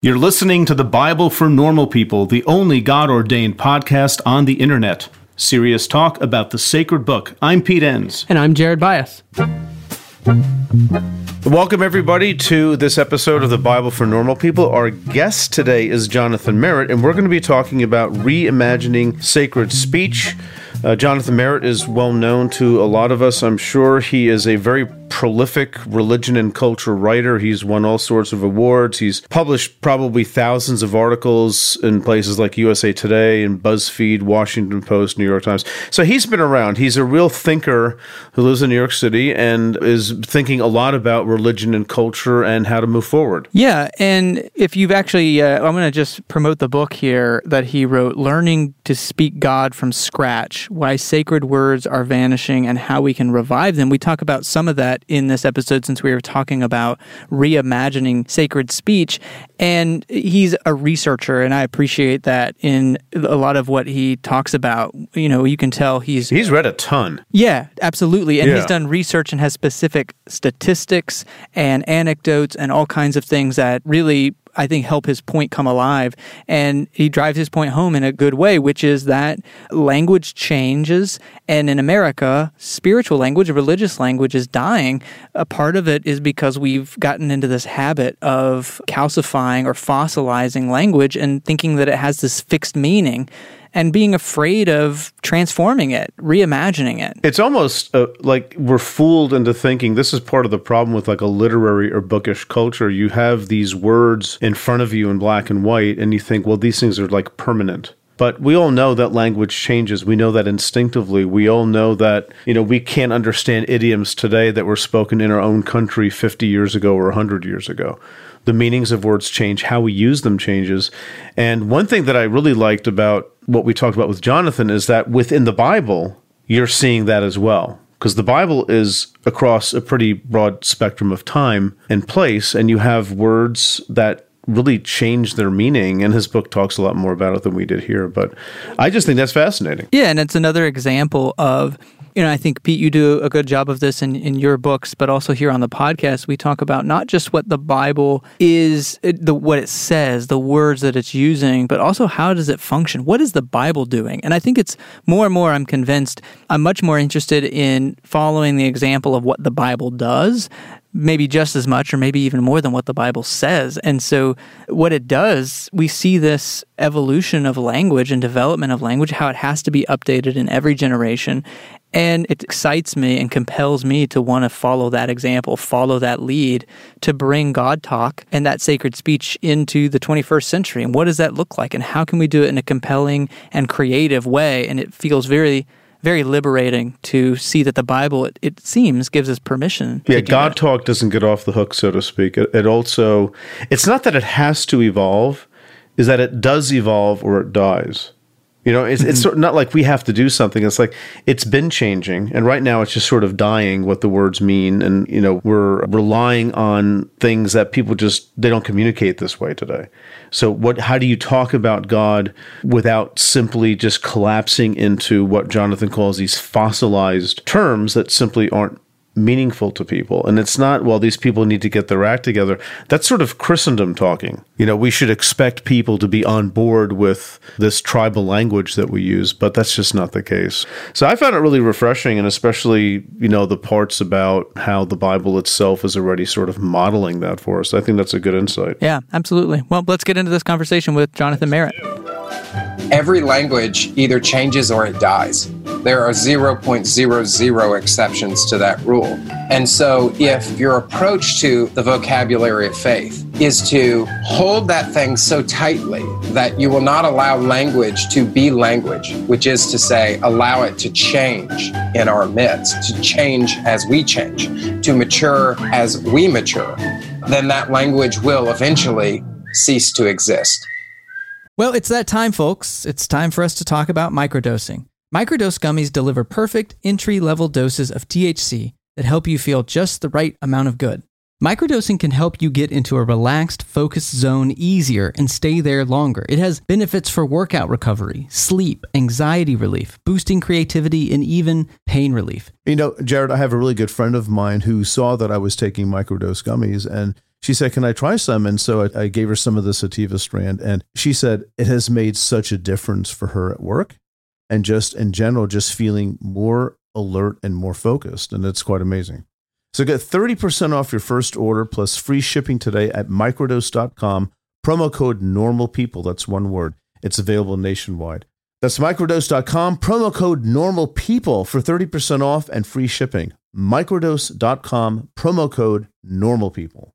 You're listening to the Bible for Normal People, the only God ordained podcast on the internet. Serious talk about the sacred book. I'm Pete Enns. And I'm Jared Byas. Welcome, everybody, to this episode of the Bible for Normal People. Our guest today is Jonathan Merritt, and we're going to be talking about reimagining sacred speech. Uh, Jonathan Merritt is well known to a lot of us, I'm sure. He is a very prolific religion and culture writer. He's won all sorts of awards. He's published probably thousands of articles in places like USA Today and BuzzFeed, Washington Post, New York Times. So he's been around. He's a real thinker who lives in New York City and is thinking a lot about religion and culture and how to move forward. Yeah. And if you've actually, uh, I'm going to just promote the book here that he wrote Learning to Speak God from Scratch Why Sacred Words Are Vanishing and How We Can Revive Them. We talk about some of that that in this episode since we were talking about reimagining sacred speech. And he's a researcher, and I appreciate that in a lot of what he talks about. You know, you can tell he's he's read a ton. Yeah, absolutely, and yeah. he's done research and has specific statistics and anecdotes and all kinds of things that really I think, help his point come alive. And he drives his point home in a good way, which is that language changes. And in America, spiritual language, religious language is dying. A part of it is because we've gotten into this habit of calcifying or fossilizing language and thinking that it has this fixed meaning and being afraid of transforming it, reimagining it. It's almost uh, like we're fooled into thinking this is part of the problem with like a literary or bookish culture. You have these words in front of you in black and white, and you think, well, these things are like permanent. But we all know that language changes. We know that instinctively. We all know that, you know, we can't understand idioms today that were spoken in our own country 50 years ago or 100 years ago the meanings of words change, how we use them changes. And one thing that I really liked about what we talked about with Jonathan is that within the Bible, you're seeing that as well. Because the Bible is across a pretty broad spectrum of time and place, and you have words that really change their meaning. And his book talks a lot more about it than we did here. But I just think that's fascinating. Yeah, and it's another example of you know, I think Pete, you do a good job of this in, in your books, but also here on the podcast, we talk about not just what the Bible is, the what it says, the words that it's using, but also how does it function? What is the Bible doing? And I think it's more and more. I'm convinced. I'm much more interested in following the example of what the Bible does maybe just as much or maybe even more than what the Bible says. And so, what it does, we see this evolution of language and development of language, how it has to be updated in every generation. And it excites me and compels me to want to follow that example, follow that lead to bring God talk and that sacred speech into the 21st century. And what does that look like? And how can we do it in a compelling and creative way? And it feels very very liberating to see that the Bible, it, it seems, gives us permission. Yeah, God that. talk doesn't get off the hook, so to speak. It, it also, it's not that it has to evolve, is that it does evolve or it dies. You know, it's, it's mm-hmm. not like we have to do something. It's like it's been changing, and right now it's just sort of dying what the words mean. And you know, we're relying on things that people just they don't communicate this way today. So, what? How do you talk about God without simply just collapsing into what Jonathan calls these fossilized terms that simply aren't meaningful to people. And it's not, well, these people need to get their act together. That's sort of Christendom talking. You know, we should expect people to be on board with this tribal language that we use, but that's just not the case. So I found it really refreshing, and especially, you know, the parts about how the Bible itself is already sort of modeling that for us. I think that's a good insight. Yeah, absolutely. Well, let's get into this conversation with Jonathan Merritt. Every language either changes or it dies. There are 0.00 exceptions to that rule. And so, if your approach to the vocabulary of faith is to hold that thing so tightly that you will not allow language to be language, which is to say, allow it to change in our midst, to change as we change, to mature as we mature, then that language will eventually cease to exist. Well, it's that time, folks. It's time for us to talk about microdosing. Microdose gummies deliver perfect entry level doses of THC that help you feel just the right amount of good. Microdosing can help you get into a relaxed, focused zone easier and stay there longer. It has benefits for workout recovery, sleep, anxiety relief, boosting creativity, and even pain relief. You know, Jared, I have a really good friend of mine who saw that I was taking microdose gummies and she said, Can I try some? And so I, I gave her some of the sativa strand. And she said it has made such a difference for her at work and just in general, just feeling more alert and more focused. And it's quite amazing. So get 30% off your first order plus free shipping today at microdose.com. Promo code normal people. That's one word. It's available nationwide. That's microdose.com. Promo code normal people for 30% off and free shipping. Microdose.com. Promo code normal people.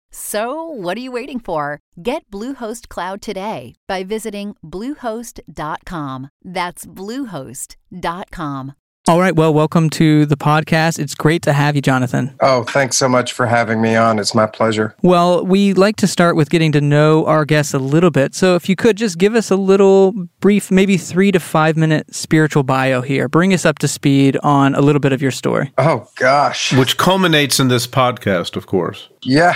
So, what are you waiting for? Get Bluehost Cloud today by visiting Bluehost.com. That's Bluehost.com. All right. Well, welcome to the podcast. It's great to have you, Jonathan. Oh, thanks so much for having me on. It's my pleasure. Well, we like to start with getting to know our guests a little bit. So, if you could just give us a little brief, maybe three to five minute spiritual bio here, bring us up to speed on a little bit of your story. Oh, gosh. Which culminates in this podcast, of course. Yeah.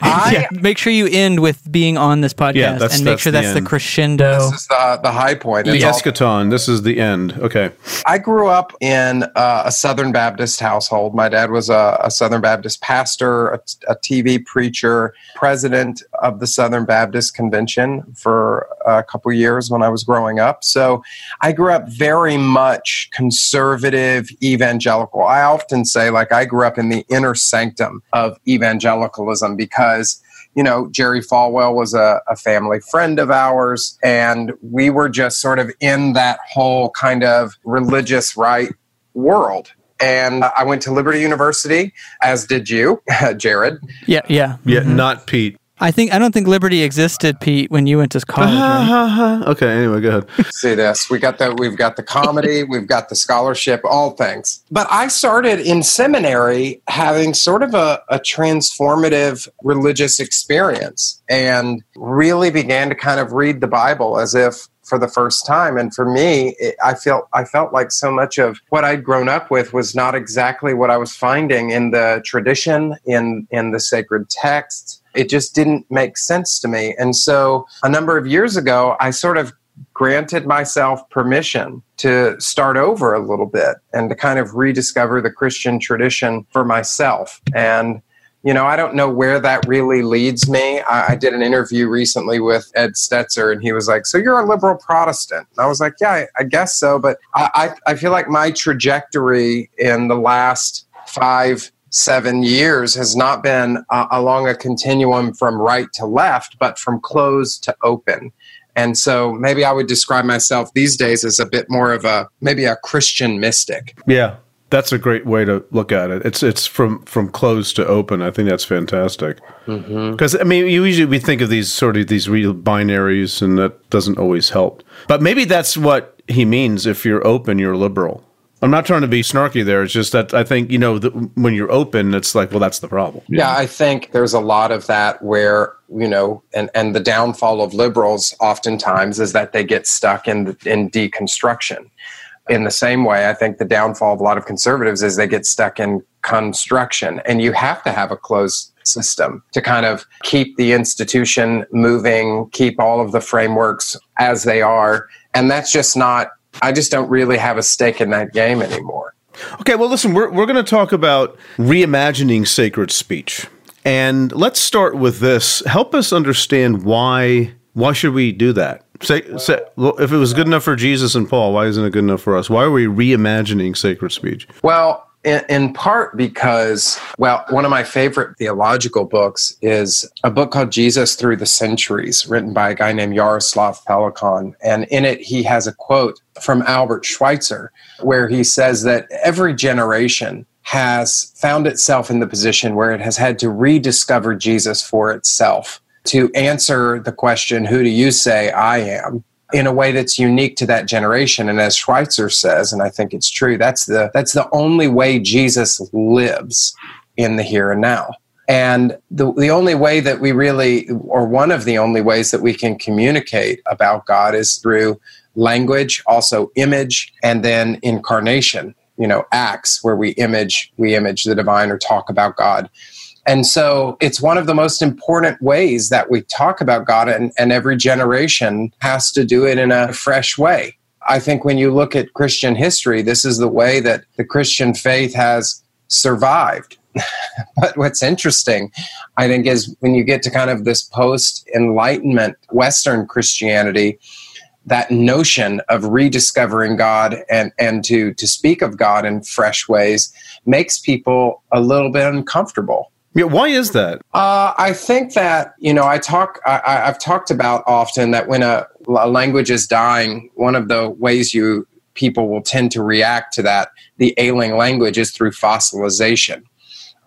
I, yeah, make sure you end with being on this podcast Yeah, that's- and make that's sure the that's the end. crescendo. This is the, the high point. The It's eschaton. This is the end. Okay. I grew up in uh, a Southern Baptist household. My dad was a, a Southern Baptist pastor, a, a TV preacher, president of the Southern Baptist Convention for a couple years when I was growing up. So I grew up very much conservative evangelical. I often say, like, I grew up in the inner sanctum of evangelicalism because you know, Jerry Falwell was a, a family friend of ours, and we were just sort of in that whole kind of religious right world. And I went to Liberty University, as did you, Jared. Yeah, yeah. Yeah, mm-hmm. not Pete. I think I don't think Liberty existed, Pete, when you went to college. Uh-huh, right? Uh-huh. okay. Anyway, go ahead. See this? We got the we've got the comedy, we've got the scholarship, all things. But I started in seminary having sort of a, a transformative religious experience and really began to kind of read the Bible as if for the first time and for me it, i felt i felt like so much of what i'd grown up with was not exactly what i was finding in the tradition in in the sacred texts it just didn't make sense to me and so a number of years ago i sort of granted myself permission to start over a little bit and to kind of rediscover the christian tradition for myself and you know, I don't know where that really leads me. I, I, did an interview recently with Ed Stetzer, and he was like, "So you're a liberal Protestant?" And I was like, "Yeah, I, I guess so." But I, I, I feel like my trajectory in the last five, seven years has not been uh, along a continuum from right to left, but from closed to open. And so maybe I would describe myself these days as a bit more of a maybe a Christian mystic. Yeah. That's a great way to look at it. It's it's from from closed to open. I think that's fantastic. Because I mean, you usually we think of these sort of these real binaries, and that doesn't always help. But maybe that's what he means. If you're open, you're liberal. I'm not trying to be snarky there. It's just that I think you know the, when you're open, it's like, well, that's the problem. Yeah, I think there's a lot of that where you know, and and the downfall of liberals oftentimes is that they get stuck in in deconstruction. In the same way, I think the downfall of a lot of conservatives is they get stuck in construction, and you have to have a closed system to kind of keep the institution moving, keep all of the frameworks as they are, and that's just not. I just don't really have a stake in that game anymore. Okay, well, listen, we're, we're going to talk about reimagining sacred speech. And let's start with this. Help us understand why why should we do that? Say, say well, if it was good enough for Jesus and Paul, why isn't it good enough for us? Why are we reimagining sacred speech? Well, in, part because, well, one of my favorite theological books is a book called Jesus Through the Centuries, written by a guy named Jaroslav Pelikan. And in it, he has a quote from Albert Schweitzer where he says that every generation has found itself in the position where it has had to rediscover Jesus for itself to answer the question, Who do you say I am? In a way that's unique to that generation. And as Schweitzer says, and I think it's true, that's the that's the only way Jesus lives in the here and now. And the, the only way that we really, or one of the only ways that we can communicate about God is through language, also image, and then incarnation, you know, acts where we image, we image the divine or talk about God. And so it's one of the most important ways that we talk about God, and, and every generation has to do it in a fresh way. I think when you look at Christian history, this is the way that the Christian faith has survived. but what's interesting, I think, is when you get to kind of this post Enlightenment Western Christianity, that notion of rediscovering God and, and to, to speak of God in fresh ways makes people a little bit uncomfortable. Yeah, why is that? Uh, I think that you know I talk. I, have talked about often that when a, a, language is dying, one of the ways you people will tend to react to that the ailing language is through fossilization.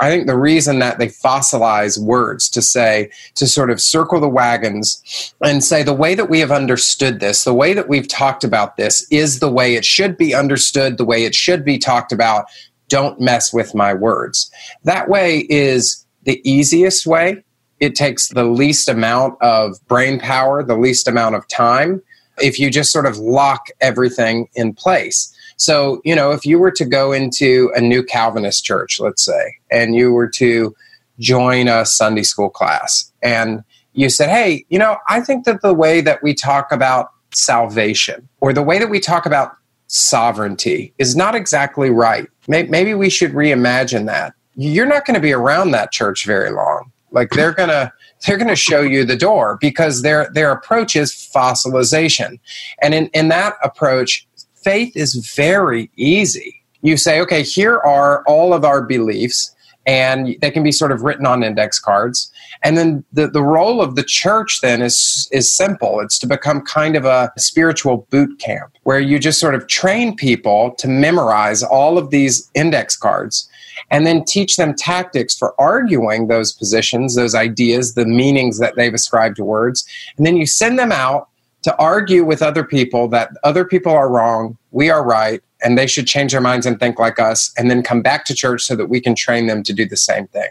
I think the reason that they fossilize words to say to sort of circle the wagons and say the way that we have understood this, the way that we've talked about this is the way it should be understood, the way it should be talked about don't mess with my words. That way is the easiest way. It takes the least amount of brain power, the least amount of time, if you just sort of lock everything in place. So, you know, if you were to go into a new Calvinist church, let's say, and you were to join a Sunday school class, and you said, hey, you know, I think that the way that we talk about salvation or the way that we talk about sovereignty is not exactly right. Maybe we should reimagine that. You're not going to be around that church very long. Like they're going to they're going to show you the door because their their approach is fossilization. And in, in that approach, faith is very easy. You say, okay, here are all of our beliefs and they can be sort of written on index cards. And then the, the role of the church then is is simple. It's to become kind of a spiritual boot camp where you just sort of train people to memorize all of these index cards and then teach them tactics for arguing those positions, those ideas, the meanings that they've ascribed to words. And then you send them out to argue with other people that other people are wrong, we are right, and they should change their minds and think like us, and then come back to church so that we can train them to do the same thing.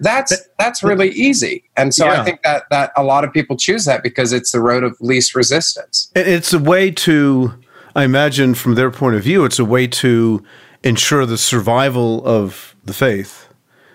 That's that's really easy, and so yeah. I think that that a lot of people choose that because it's the road of least resistance. It's a way to, I imagine, from their point of view, it's a way to ensure the survival of the faith.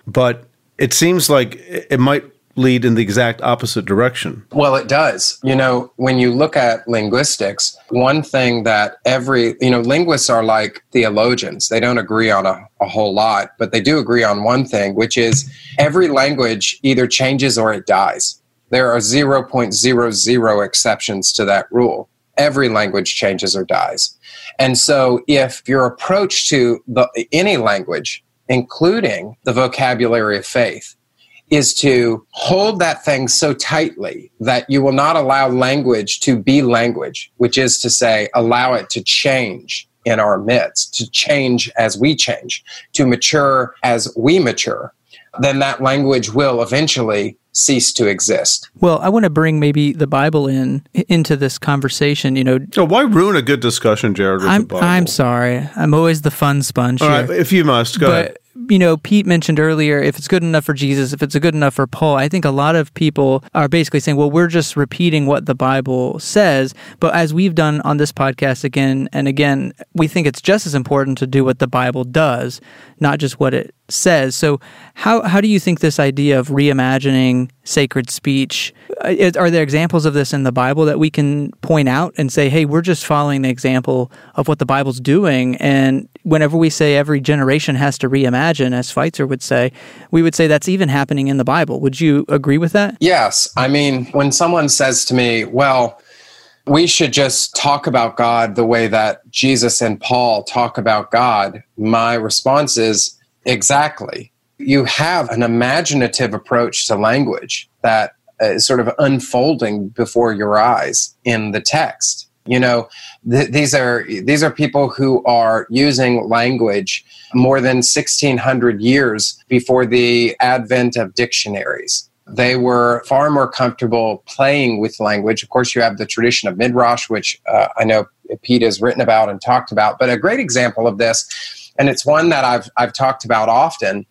But it seems like it might lead in the exact opposite direction. Well, it does. You know, when you look at linguistics, one thing that every, you know, linguists are like theologians. They don't agree on a, a whole lot, but they do agree on one thing, which is every language either changes or it dies. There are 0.00 exceptions to that rule. Every language changes or dies. And so if your approach to the, any language, including the vocabulary of faith, is to hold that thing so tightly that you will not allow language to be language, which is to say, allow it to change in our midst, to change as we change, to mature as we mature, then that language will eventually cease to exist. Well, I want to bring maybe the Bible in into this conversation. You know, oh, why ruin a good discussion, Jared? I'm I'm sorry. I'm always the fun sponge. All right, if you must, go but, ahead you know, Pete mentioned earlier, if it's good enough for Jesus, if it's good enough for Paul, I think a lot of people are basically saying, well, we're just repeating what the Bible says. But as we've done on this podcast again and again, we think it's just as important to do what the Bible does, not just what it says. So, how, how do you think this idea of reimagining sacred speech, are there examples of this in the Bible that we can point out and say, hey, we're just following the example of what the Bible's doing? And whenever we say every generation has to reimagine, as Schweitzer would say, we would say that's even happening in the Bible. Would you agree with that? Yes. I mean, when someone says to me, well, we should just talk about God the way that Jesus and Paul talk about God, my response is exactly. You have an imaginative approach to language that is sort of unfolding before your eyes in the text. You know, th- these are these are people who are using language more than 1600 years before the advent of dictionaries. They were far more comfortable playing with language. Of course, you have the tradition of Midrash, which uh, I know Pete has written about and talked about. But a great example of this, and it's one that I've I've talked about often,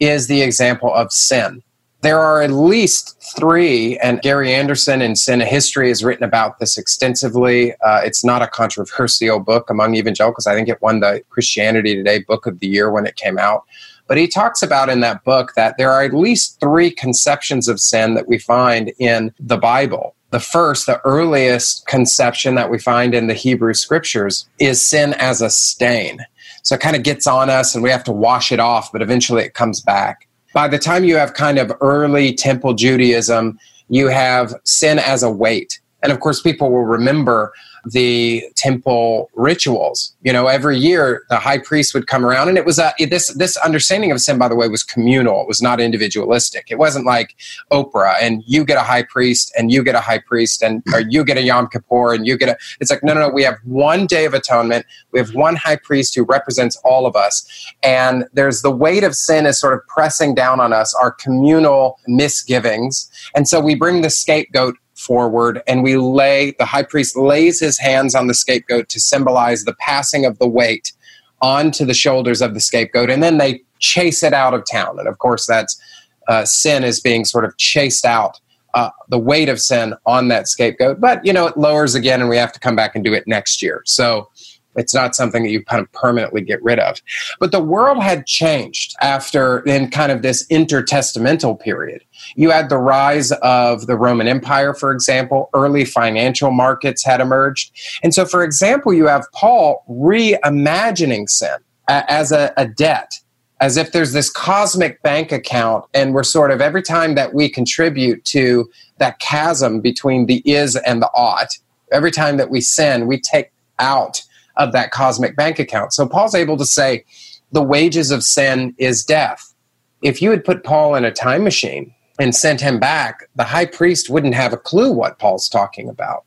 is the example of sin. There are at least three, and Gary Anderson in Sin: A History has written about this extensively. Uh, it's not a controversial book among evangelicals. I think it won the Christianity Today Book of the Year when it came out. But he talks about in that book that there are at least three conceptions of sin that we find in the Bible. The first, the earliest conception that we find in the Hebrew scriptures is sin as a stain. So it kind of gets on us and we have to wash it off, but eventually it comes back by the time you have kind of early temple Judaism, you have sin as a weight. And of course, people will remember the temple rituals. You know, every year the high priest would come around, and it was a this this understanding of sin, by the way, was communal. It was not individualistic. It wasn't like Oprah and you get a high priest and you get a high priest and or you get a Yom Kippur and you get a. It's like no, no, no. We have one day of atonement. We have one high priest who represents all of us, and there's the weight of sin is sort of pressing down on us, our communal misgivings, and so we bring the scapegoat forward and we lay the high priest lays his hands on the scapegoat to symbolize the passing of the weight onto the shoulders of the scapegoat and then they chase it out of town. And of course that's uh, sin is being sort of chased out uh, the weight of sin on that scapegoat. But you know it lowers again and we have to come back and do it next year. So it's not something that you kind of permanently get rid of. But the world had changed after in kind of this intertestamental period. You had the rise of the Roman Empire, for example, early financial markets had emerged. And so, for example, you have Paul reimagining sin as a, a debt as if there's this cosmic bank account and we're sort of every time that we contribute to that chasm between the is and the ought every time that we sin we take out of that cosmic bank account. So Paul's able to say, the wages of sin is death. If you had put Paul in a time machine and sent him back, the high priest wouldn't have a clue what Paul's talking about.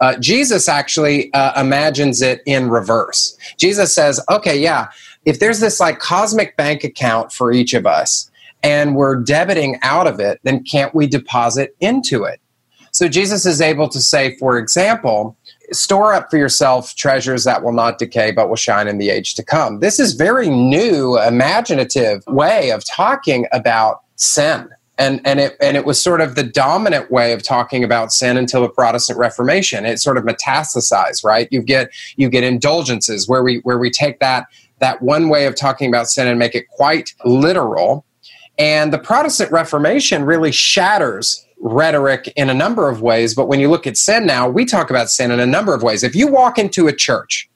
Uh, Jesus actually uh, imagines it in reverse. Jesus says, okay, yeah, if there's this like cosmic bank account for each of us and we're debiting out of it, then can't we deposit into it? So Jesus is able to say, for example, store up for yourself treasures that will not decay but will shine in the age to come. This is very new, imaginative way of talking about sin. And, and it and it was sort of the dominant way of talking about sin until the Protestant Reformation. It sort of metastasized, right? You get you get indulgences where we where we take that that one way of talking about sin and make it quite literal. And the Protestant Reformation really shatters rhetoric in a number of ways, but when you look at sin now, we talk about sin in a number of ways. If you walk into a church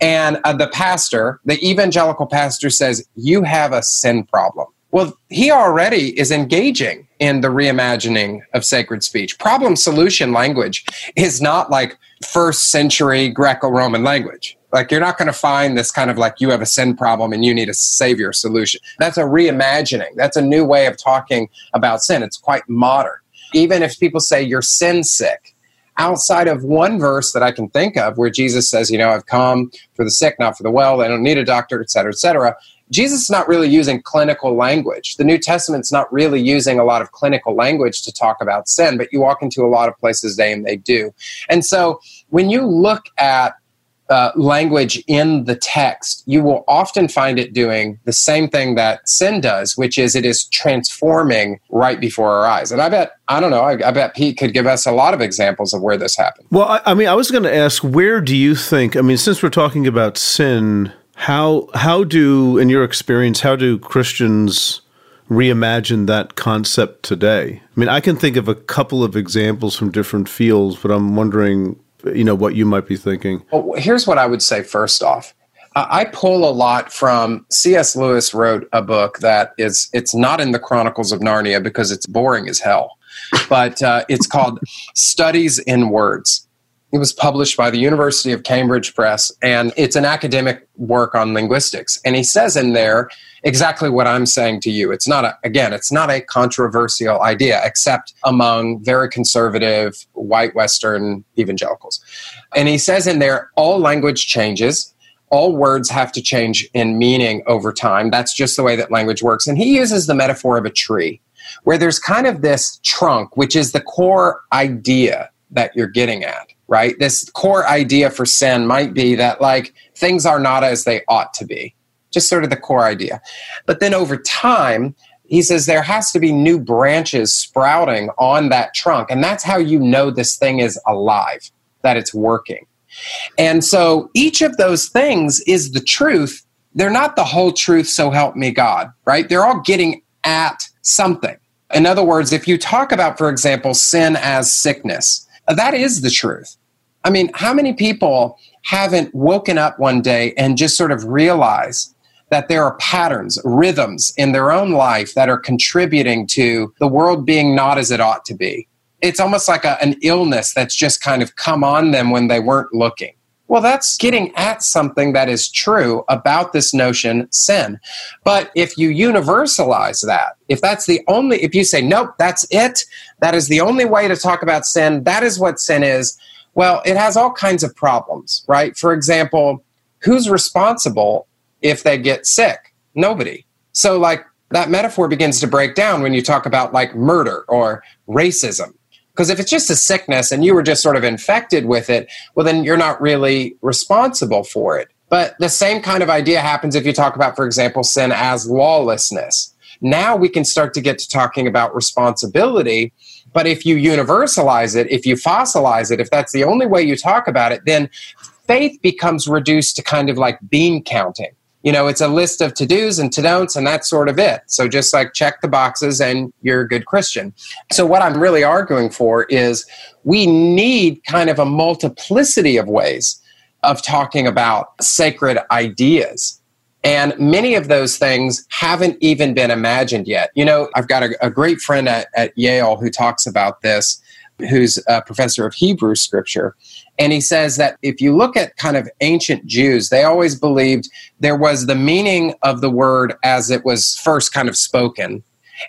and uh, the pastor, the evangelical pastor says, You have a sin problem. Well, he already is engaging in the reimagining of sacred speech. Problem solution language is not like first century Greco Roman language. Like, you're not going to find this kind of like you have a sin problem and you need a savior solution. That's a reimagining. That's a new way of talking about sin. It's quite modern even if people say you're sin sick, outside of one verse that I can think of where Jesus says, you know, I've come for the sick, not for the well, they don't need a doctor, et cetera, et cetera. Jesus is not really using clinical language. The New Testament's not really using a lot of clinical language to talk about sin, but you walk into a lot of places they and they do. And so when you look at uh, language in the text, you will often find it doing the same thing that sin does, which is it is transforming right before our eyes. And I bet, I don't know, I, I bet Pete could give us a lot of examples of where this happened. Well, I, I mean, I was going to ask, where do you think, I mean, since we're talking about sin, how how do, in your experience, how do Christians reimagine that concept today? I mean, I can think of a couple of examples from different fields, but I'm wondering you know what you might be thinking? Well, here's what i would say first off. I pull a lot from cs lewis wrote a book that is it's not in the chronicles of narnia because it's boring as hell but uh, it's called studies in words It was published by the University of Cambridge Press, and it's an academic work on linguistics. And he says in there exactly what I'm saying to you. It's not a, again, it's not a controversial idea, except among very conservative white Western evangelicals. And he says in there, all language changes. All words have to change in meaning over time. That's just the way that language works. And he uses the metaphor of a tree, where there's kind of this trunk, which is the core idea that you're getting at right? This core idea for sin might be that like things are not as they ought to be, just sort of the core idea. But then over time, he says there has to be new branches sprouting on that trunk. And that's how you know this thing is alive, that it's working. And so each of those things is the truth. They're not the whole truth, so help me God, right? They're all getting at something. In other words, if you talk about, for example, sin as sickness, that is the truth. I mean, how many people haven't woken up one day and just sort of realized that there are patterns, rhythms in their own life that are contributing to the world being not as it ought to be? It's almost like a, an illness that's just kind of come on them when they weren't looking. Well, that's getting at something that is true about this notion, sin. But if you universalize that, if that's the only, if you say, nope, that's it, that is the only way to talk about sin, that is what sin is, well, it has all kinds of problems, right? For example, who's responsible if they get sick? Nobody. So, like, that metaphor begins to break down when you talk about like murder or racism. Because if it's just a sickness and you were just sort of infected with it, well, then you're not really responsible for it. But the same kind of idea happens if you talk about, for example, sin as lawlessness. Now we can start to get to talking about responsibility but if you universalize it, if you fossilize it, if that's the only way you talk about it, then faith becomes reduced to kind of like bean counting. You know, it's a list of to dos and to don'ts, and that's sort of it. So just like check the boxes and you're a good Christian. So, what I'm really arguing for is we need kind of a multiplicity of ways of talking about sacred ideas and many of those things haven't even been imagined yet. You know, I've got a, a great friend at, at Yale who talks about this, who's a professor of Hebrew scripture. And he says that if you look at kind of ancient Jews, they always believed there was the meaning of the word as it was first kind of spoken.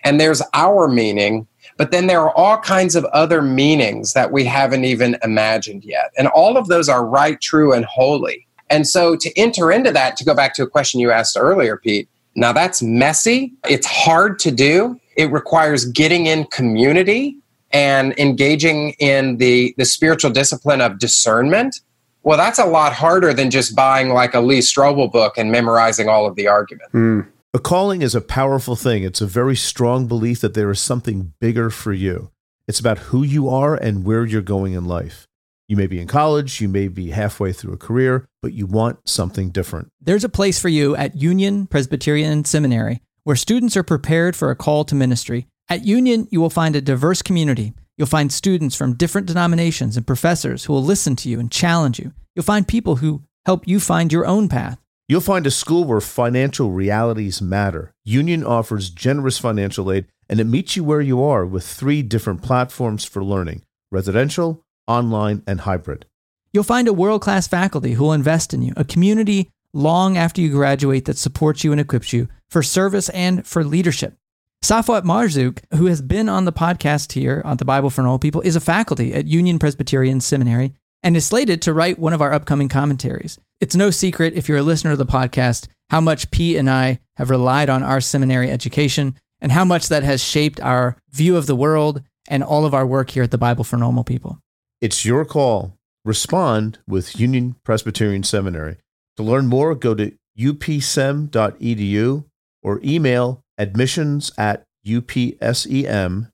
And there's our meaning, but then there are all kinds of other meanings that we haven't even imagined yet. And all of those are right, true, and holy. And so to enter into that, to go back to a question you asked earlier, Pete, now that's messy. It's hard to do. It requires getting in community and engaging in the, the spiritual discipline of discernment. Well, that's a lot harder than just buying like a Lee Strobel book and memorizing all of the argument. Mm. A calling is a powerful thing. It's a very strong belief that there is something bigger for you. It's about who you are and where you're going in life. You may be in college, you may be halfway through a career, but you want something different. There's a place for you at Union Presbyterian Seminary where students are prepared for a call to ministry. At Union, you will find a diverse community. You'll find students from different denominations and professors who will listen to you and challenge you. You'll find people who help you find your own path. You'll find a school where financial realities matter. Union offers generous financial aid and it meets you where you are with three different platforms for learning residential, online, and hybrid. You'll find a world class faculty who will invest in you, a community long after you graduate that supports you and equips you for service and for leadership. Safwat Marzouk, who has been on the podcast here on the Bible for Normal People, is a faculty at Union Presbyterian Seminary and is slated to write one of our upcoming commentaries. It's no secret, if you're a listener to the podcast, how much Pete and I have relied on our seminary education and how much that has shaped our view of the world and all of our work here at the Bible for Normal People. It's your call. Respond with Union Presbyterian Seminary. To learn more, go to upsem.edu or email admissions at upsem.edu.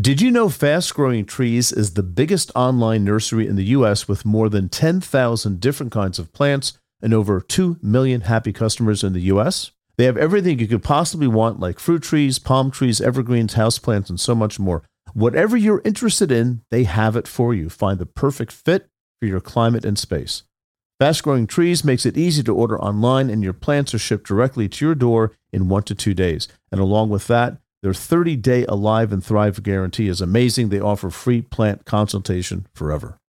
Did you know Fast Growing Trees is the biggest online nursery in the U.S. with more than 10,000 different kinds of plants and over 2 million happy customers in the U.S.? They have everything you could possibly want, like fruit trees, palm trees, evergreens, houseplants, and so much more. Whatever you're interested in, they have it for you. Find the perfect fit for your climate and space. Fast Growing Trees makes it easy to order online, and your plants are shipped directly to your door in one to two days. And along with that, their 30 day Alive and Thrive guarantee is amazing. They offer free plant consultation forever.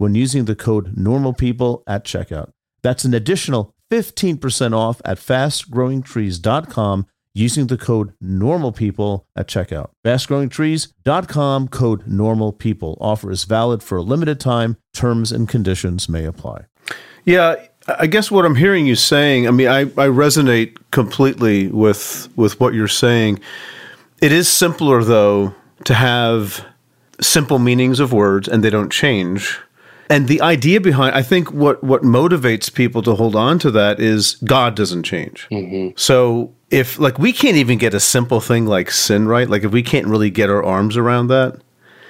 when using the code NORMALPEOPLE at checkout. That's an additional 15% off at fastgrowingtrees.com using the code NORMALPEOPLE at checkout. Fastgrowingtrees.com code NORMALPEOPLE. Offer is valid for a limited time. Terms and conditions may apply. Yeah, I guess what I'm hearing you saying, I mean, I, I resonate completely with with what you're saying. It is simpler though to have simple meanings of words and they don't change. And the idea behind I think what what motivates people to hold on to that is God doesn't change. Mm-hmm. So if like we can't even get a simple thing like sin right, like if we can't really get our arms around that,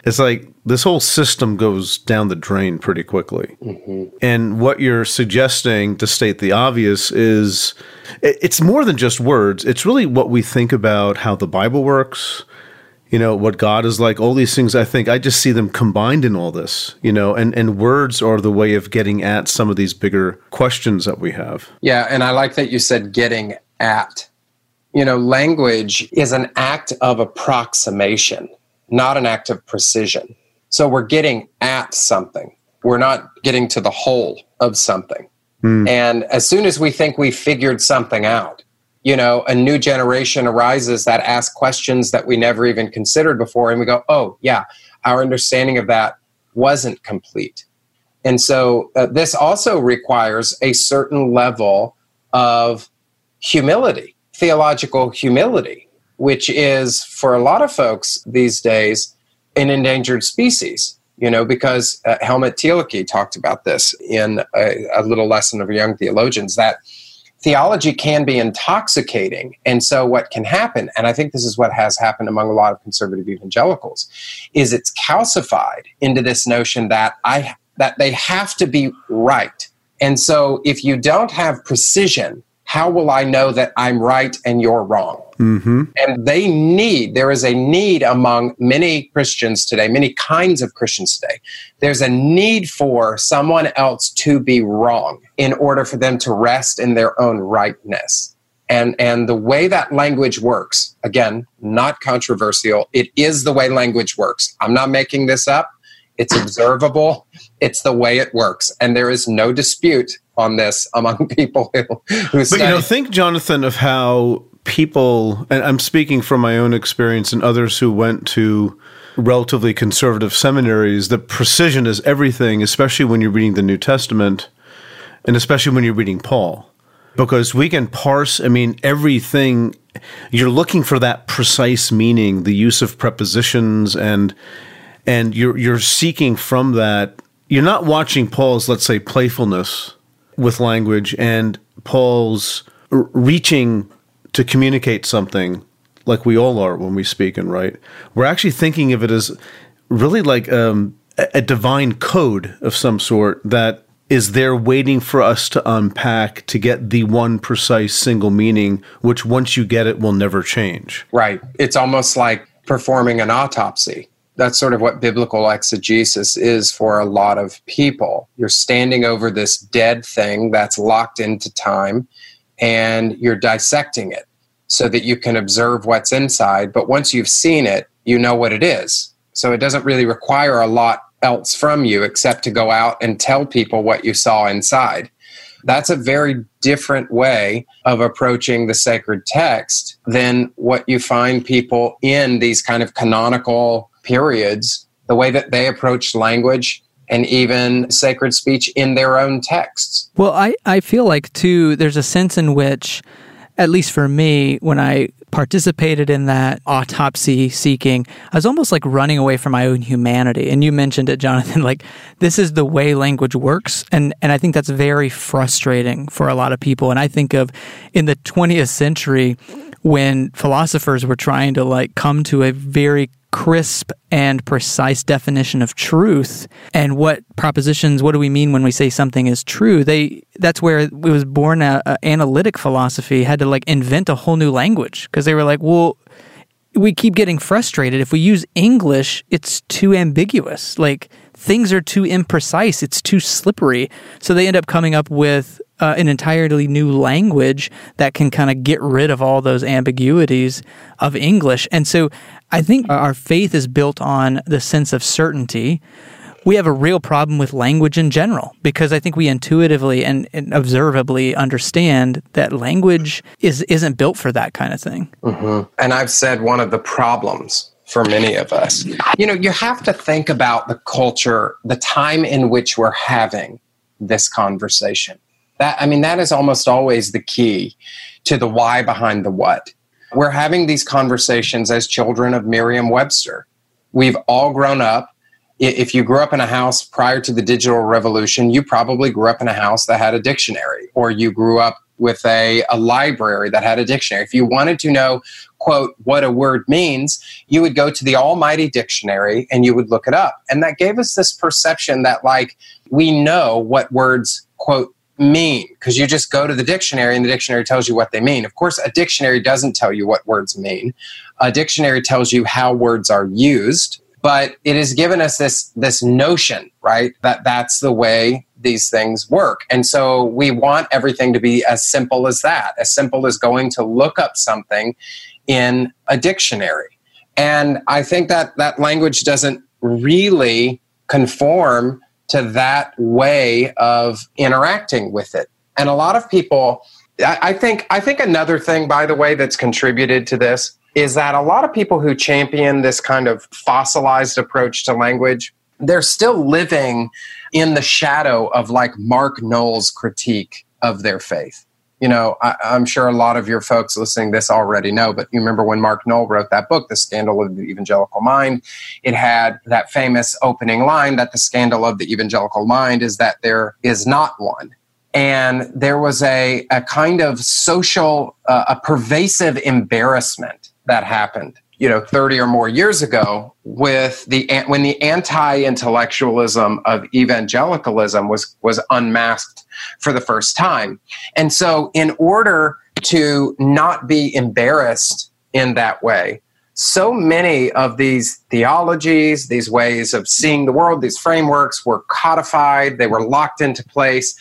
it's like this whole system goes down the drain pretty quickly. Mm-hmm. And what you're suggesting, to state the obvious, is it- it's more than just words. It's really what we think about how the Bible works, you know, what God is like, all these things. I think I just see them combined in all this, you know, and, and words are the way of getting at some of these bigger questions that we have. Yeah, and I like that you said getting at. You know, language is an act of approximation, not an act of precision. So we're getting at something. We're not getting to the whole of something. Hmm. And as soon as we think we figured something out, you know, a new generation arises that ask questions that we never even considered before. And we go, oh, yeah, our understanding of that wasn't complete. And so uh, this also requires a certain level of humility, theological humility, which is for a lot of folks these days an endangered species. You know, because uh, Helmut Thielicke talked about this in a, a little lesson of young theologians that theology can be intoxicating. And so, what can happen, and I think this is what has happened among a lot of conservative evangelicals, is it's calcified into this notion that I that they have to be right. And so, if you don't have precision, how will I know that I'm right and you're wrong? Mm-hmm. And they need, there is a need among many Christians today, many kinds of Christians today. There's a need for someone else to be wrong in order for them to rest in their own rightness. And, and the way that language works, again, not controversial, it is the way language works. I'm not making this up. It's observable. It's the way it works. And there is no dispute on this among people who, who But you know, think, Jonathan, of how people, and I'm speaking from my own experience and others who went to relatively conservative seminaries, the precision is everything, especially when you're reading the New Testament and especially when you're reading Paul. Because we can parse, I mean, everything, you're looking for that precise meaning, the use of prepositions, and and you're you're seeking from that. You're not watching Paul's, let's say, playfulness with language and Paul's reaching to communicate something like we all are when we speak and write. We're actually thinking of it as really like um, a, a divine code of some sort that is there waiting for us to unpack to get the one precise single meaning, which once you get it will never change. Right. It's almost like performing an autopsy. That's sort of what biblical exegesis is for a lot of people. You're standing over this dead thing that's locked into time and you're dissecting it so that you can observe what's inside. But once you've seen it, you know what it is. So it doesn't really require a lot else from you except to go out and tell people what you saw inside. That's a very different way of approaching the sacred text than what you find people in these kind of canonical periods, the way that they approach language and even sacred speech in their own texts. Well, I, I feel like, too, there's a sense in which, at least for me, when I participated in that autopsy seeking, I was almost like running away from my own humanity. And you mentioned it, Jonathan, like this is the way language works. And, and I think that's very frustrating for a lot of people. And I think of in the 20th century, when philosophers were trying to like come to a very crisp and precise definition of truth and what propositions what do we mean when we say something is true? They that's where it was born a, a analytic philosophy had to like invent a whole new language because they were like well we keep getting frustrated. If we use english it's too ambiguous. Like things are too imprecise. It's too slippery. So they end up coming up with uh, an entirely new language that can kind of get rid of all those ambiguities of English. And so I think our faith is built on the sense of certainty. We have a real problem with language in general because I think we intuitively and, and observably understand that language is isn't built for that kind of thing. Mm-hmm. And I've said one of the problems for many of us. You know, you have to think about the culture, the time in which we're having this conversation. That I mean, that is almost always the key to the why behind the what. We're having these conversations as children of Merriam Webster. We've all grown up. If you grew up in a house prior to the digital revolution, you probably grew up in a house that had a dictionary, or you grew up with a, a library that had a dictionary. If you wanted to know, quote, what a word means, you would go to the almighty dictionary and you would look it up. And that gave us this perception that, like, we know what words, quote, mean because you just go to the dictionary and the dictionary tells you what they mean. Of course, a dictionary doesn't tell you what words mean. A dictionary tells you how words are used, but it has given us this this notion, right? That that's the way these things work. And so we want everything to be as simple as that, as simple as going to look up something in a dictionary. And I think that that language doesn't really conform to that way of interacting with it. And a lot of people, I think, I think another thing, by the way, that's contributed to this is that a lot of people who champion this kind of fossilized approach to language, they're still living in the shadow of like Mark Noll's critique of their faith you know, I, am sure a lot of your folks listening this already know, but you remember when Mark Noll wrote that book, The Scandal of the Evangelical Mind, it had that famous opening line that the scandal of the evangelical mind is that there is not one. And there was a, a kind of social, uh, a pervasive embarrassment that happened you know 30 or more years ago with the when the anti-intellectualism of evangelicalism was was unmasked for the first time. And so in order to not be embarrassed in that way so many of these theologies these ways of seeing the world these frameworks were codified they were locked into place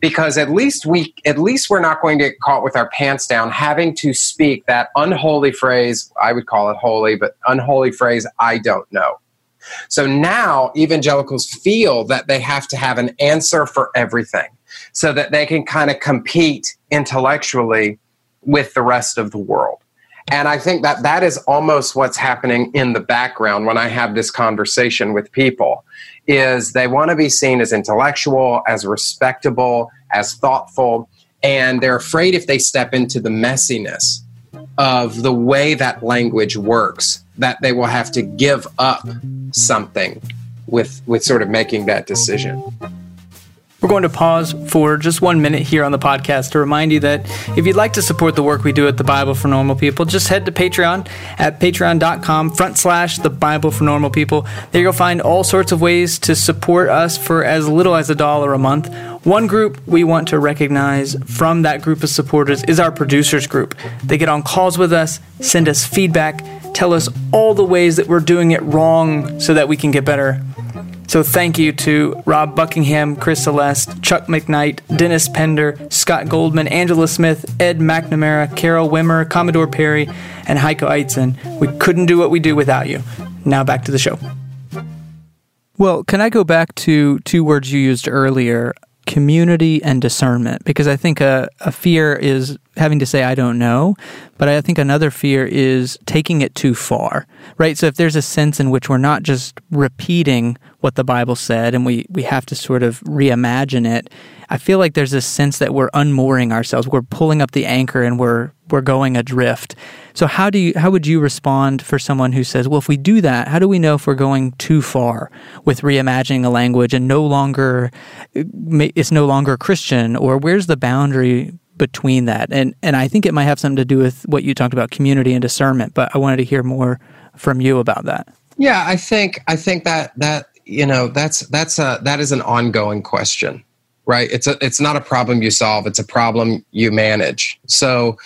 because at least we at least we're not going to get caught with our pants down having to speak that unholy phrase i would call it holy but unholy phrase i don't know. So now evangelicals feel that they have to have an answer for everything so that they can kind of compete intellectually with the rest of the world and I think that that is almost what's happening in the background when I have this conversation with people is they want to be seen as intellectual, as respectable, as thoughtful, and they're afraid if they step into the messiness of the way that language works that they will have to give up something with with sort of making that decision. We're going to pause for just one minute here on the podcast to remind you that if you'd like to support the work we do at the Bible for Normal People, just head to Patreon at patreon.com front slash the Bible for Normal People. There you'll find all sorts of ways to support us for as little as a dollar a month. One group we want to recognize from that group of supporters is our producers group. They get on calls with us, send us feedback, tell us all the ways that we're doing it wrong so that we can get better. So thank you to Rob Buckingham, Chris Celeste, Chuck McKnight, Dennis Pender, Scott Goldman, Angela Smith, Ed McNamara, Carol Wimmer, Commodore Perry, and Heiko Eitzen. We couldn't do what we do without you. Now back to the show. Well, can I go back to two words you used earlier community and discernment because I think a, a fear is having to say I don't know, but I think another fear is taking it too far, right? So if there's a sense in which we're not just repeating what the Bible said and we, we have to sort of reimagine it, I feel like there's this sense that we're unmooring ourselves. We're pulling up the anchor and we're we're going adrift. So how do you how would you respond for someone who says, "Well, if we do that, how do we know if we're going too far with reimagining a language and no longer it's no longer Christian or where's the boundary between that?" And and I think it might have something to do with what you talked about community and discernment, but I wanted to hear more from you about that. Yeah, I think I think that that you know that's that's a that is an ongoing question right? It's a it's not a problem you solve it's a problem you manage. So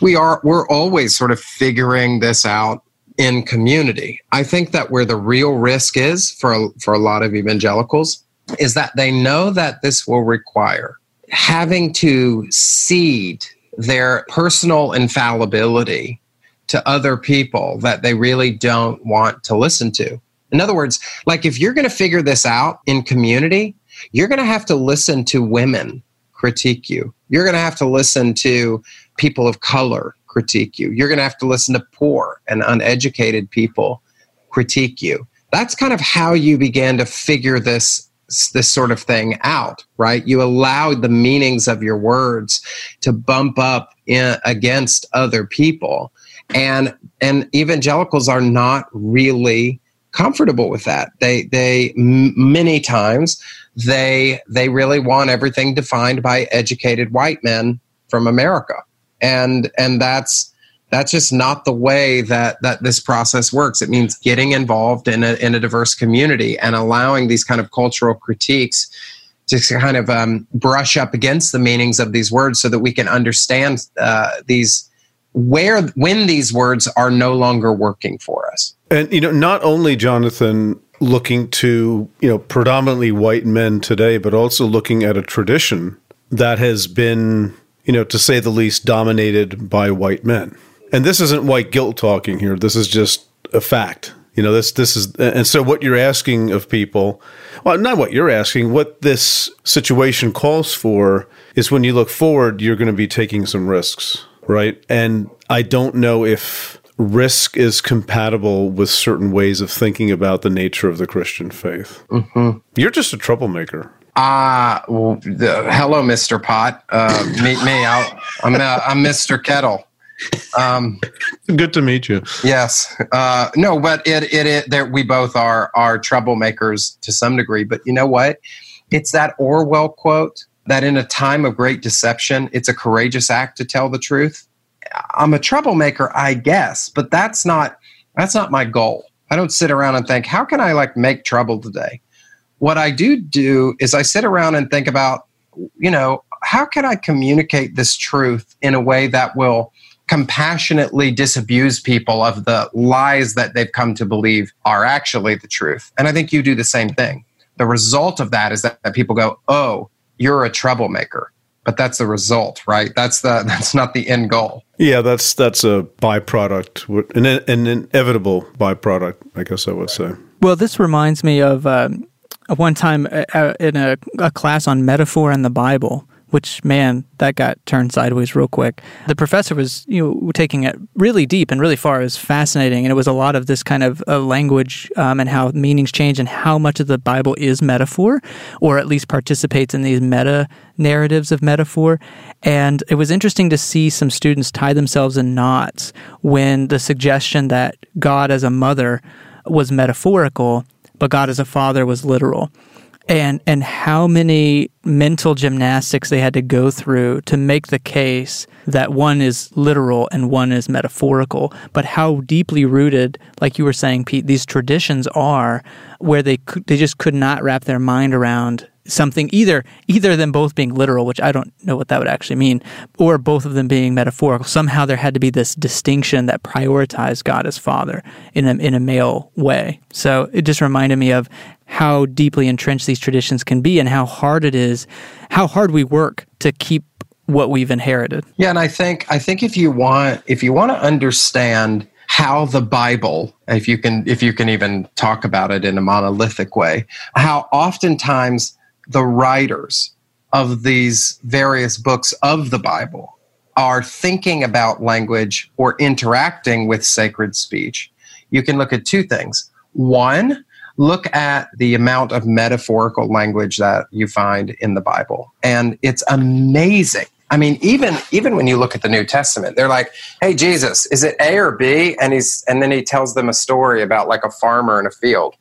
we are we're always sort of figuring this out in community. I think that where the real risk is for for a lot of evangelicals is that they know that this will require having to cede their personal infallibility to other people that they really don't want to listen to. In other words like if you're going to figure this out in community you're going to have to listen to women critique you. You're going to have to listen to people of color critique you. You're going to have to listen to poor and uneducated people critique you. That's kind of how you began to figure this this sort of thing out, right? You allowed the meanings of your words to bump up in, against other people. And and evangelicals are not really comfortable with that. They they m- many times they they really want everything defined by educated white men from America, and and that's that's just not the way that that this process works. It means getting involved in a in a diverse community and allowing these kind of cultural critiques to kind of um, brush up against the meanings of these words so that we can understand uh, these where when these words are no longer working for us. And you know, not only Jonathan looking to, you know, predominantly white men today, but also looking at a tradition that has been, you know, to say the least, dominated by white men. And this isn't white guilt talking here. This is just a fact. You know, this this is and so what you're asking of people, well, not what you're asking, what this situation calls for is when you look forward, you're going to be taking some risks, right? And I don't know if risk is compatible with certain ways of thinking about the nature of the Christian faith. Mm-hmm. You're just a troublemaker. Ah, uh, well, hello, Mister Pot. Uh, meet me. i am uh, I'm Mister Kettle. Um, Good to meet you. Yes. Uh, no, but it it, it there, we both are are troublemakers to some degree. But you know what? It's that Orwell quote that in a time of great deception, it's a courageous act to tell the truth. I'm a troublemaker, I guess, but that's not that's not my goal. I don't sit around and think, how can I like make trouble today? What I do do is I sit around and think about, you know, how can I communicate this truth in a way that will compassionately disabuse people of the lies that they've come to believe are actually the truth. And I think you do the same thing. The result of that is that, that people go, "Oh, you're a troublemaker." But that's the result, right? That's the that's not the end goal. Yeah, that's that's a byproduct, an, an inevitable byproduct, I guess I would say. Well, this reminds me of um, one time uh, uh, in a, a class on metaphor and the Bible which man that got turned sideways real quick. The professor was you know taking it really deep and really far. It was fascinating and it was a lot of this kind of uh, language um, and how meanings change and how much of the bible is metaphor or at least participates in these meta narratives of metaphor. And it was interesting to see some students tie themselves in knots when the suggestion that god as a mother was metaphorical but god as a father was literal and and how many mental gymnastics they had to go through to make the case that one is literal and one is metaphorical but how deeply rooted like you were saying Pete these traditions are where they could, they just could not wrap their mind around something either either them both being literal which i don't know what that would actually mean or both of them being metaphorical. Somehow there had to be this distinction that prioritized god as father in a, in a male way. So it just reminded me of how deeply entrenched these traditions can be and how hard it is how hard we work to keep what we've inherited yeah and i think i think if you want if you want to understand how the Bible, if you can, if you can even talk about it in a monolithic way, how oftentimes the writers of these various books of the Bible are thinking about language or interacting with sacred speech, you can look at two things. One, look at the amount of metaphorical language that you find in the Bible. And it's amazing. I mean, even even when you look at the New Testament, they're like, "Hey, Jesus, is it A or B?" And he's and then he tells them a story about like a farmer in a field,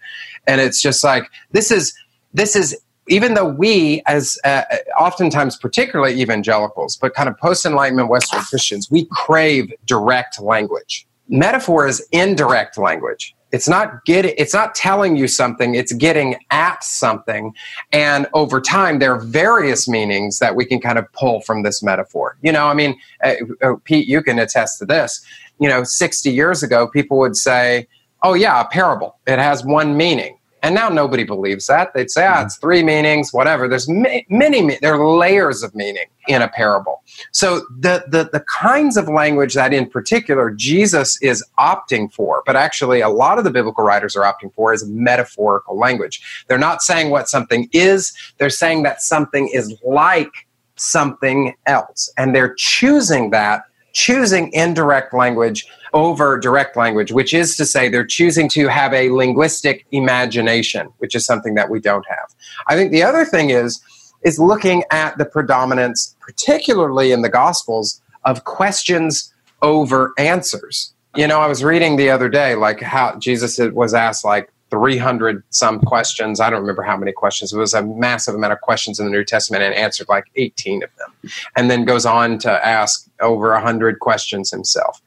and it's just like this is this is even though we, as uh, oftentimes, particularly evangelicals, but kind of post Enlightenment Western Christians, we crave direct language. Metaphor is indirect language. It's not getting, it's not telling you something, it's getting at something. And over time, there are various meanings that we can kind of pull from this metaphor. You know, I mean, uh, uh, Pete, you can attest to this. You know, 60 years ago, people would say, oh, yeah, a parable. It has one meaning. And now nobody believes that. They'd say, ah, it's three meanings, whatever. There's ma- many, there are layers of meaning in a parable. So the, the, the kinds of language that in particular Jesus is opting for, but actually a lot of the biblical writers are opting for is metaphorical language. They're not saying what something is, they're saying that something is like something else. And they're choosing that, choosing indirect language over direct language, which is to say they're choosing to have a linguistic imagination, which is something that we don't have. I think the other thing is is looking at the predominance, particularly in the Gospels, of questions over answers. You know, I was reading the other day, like how Jesus was asked like 300 some questions. I don't remember how many questions. It was a massive amount of questions in the New Testament and answered like 18 of them. And then goes on to ask over 100 questions himself.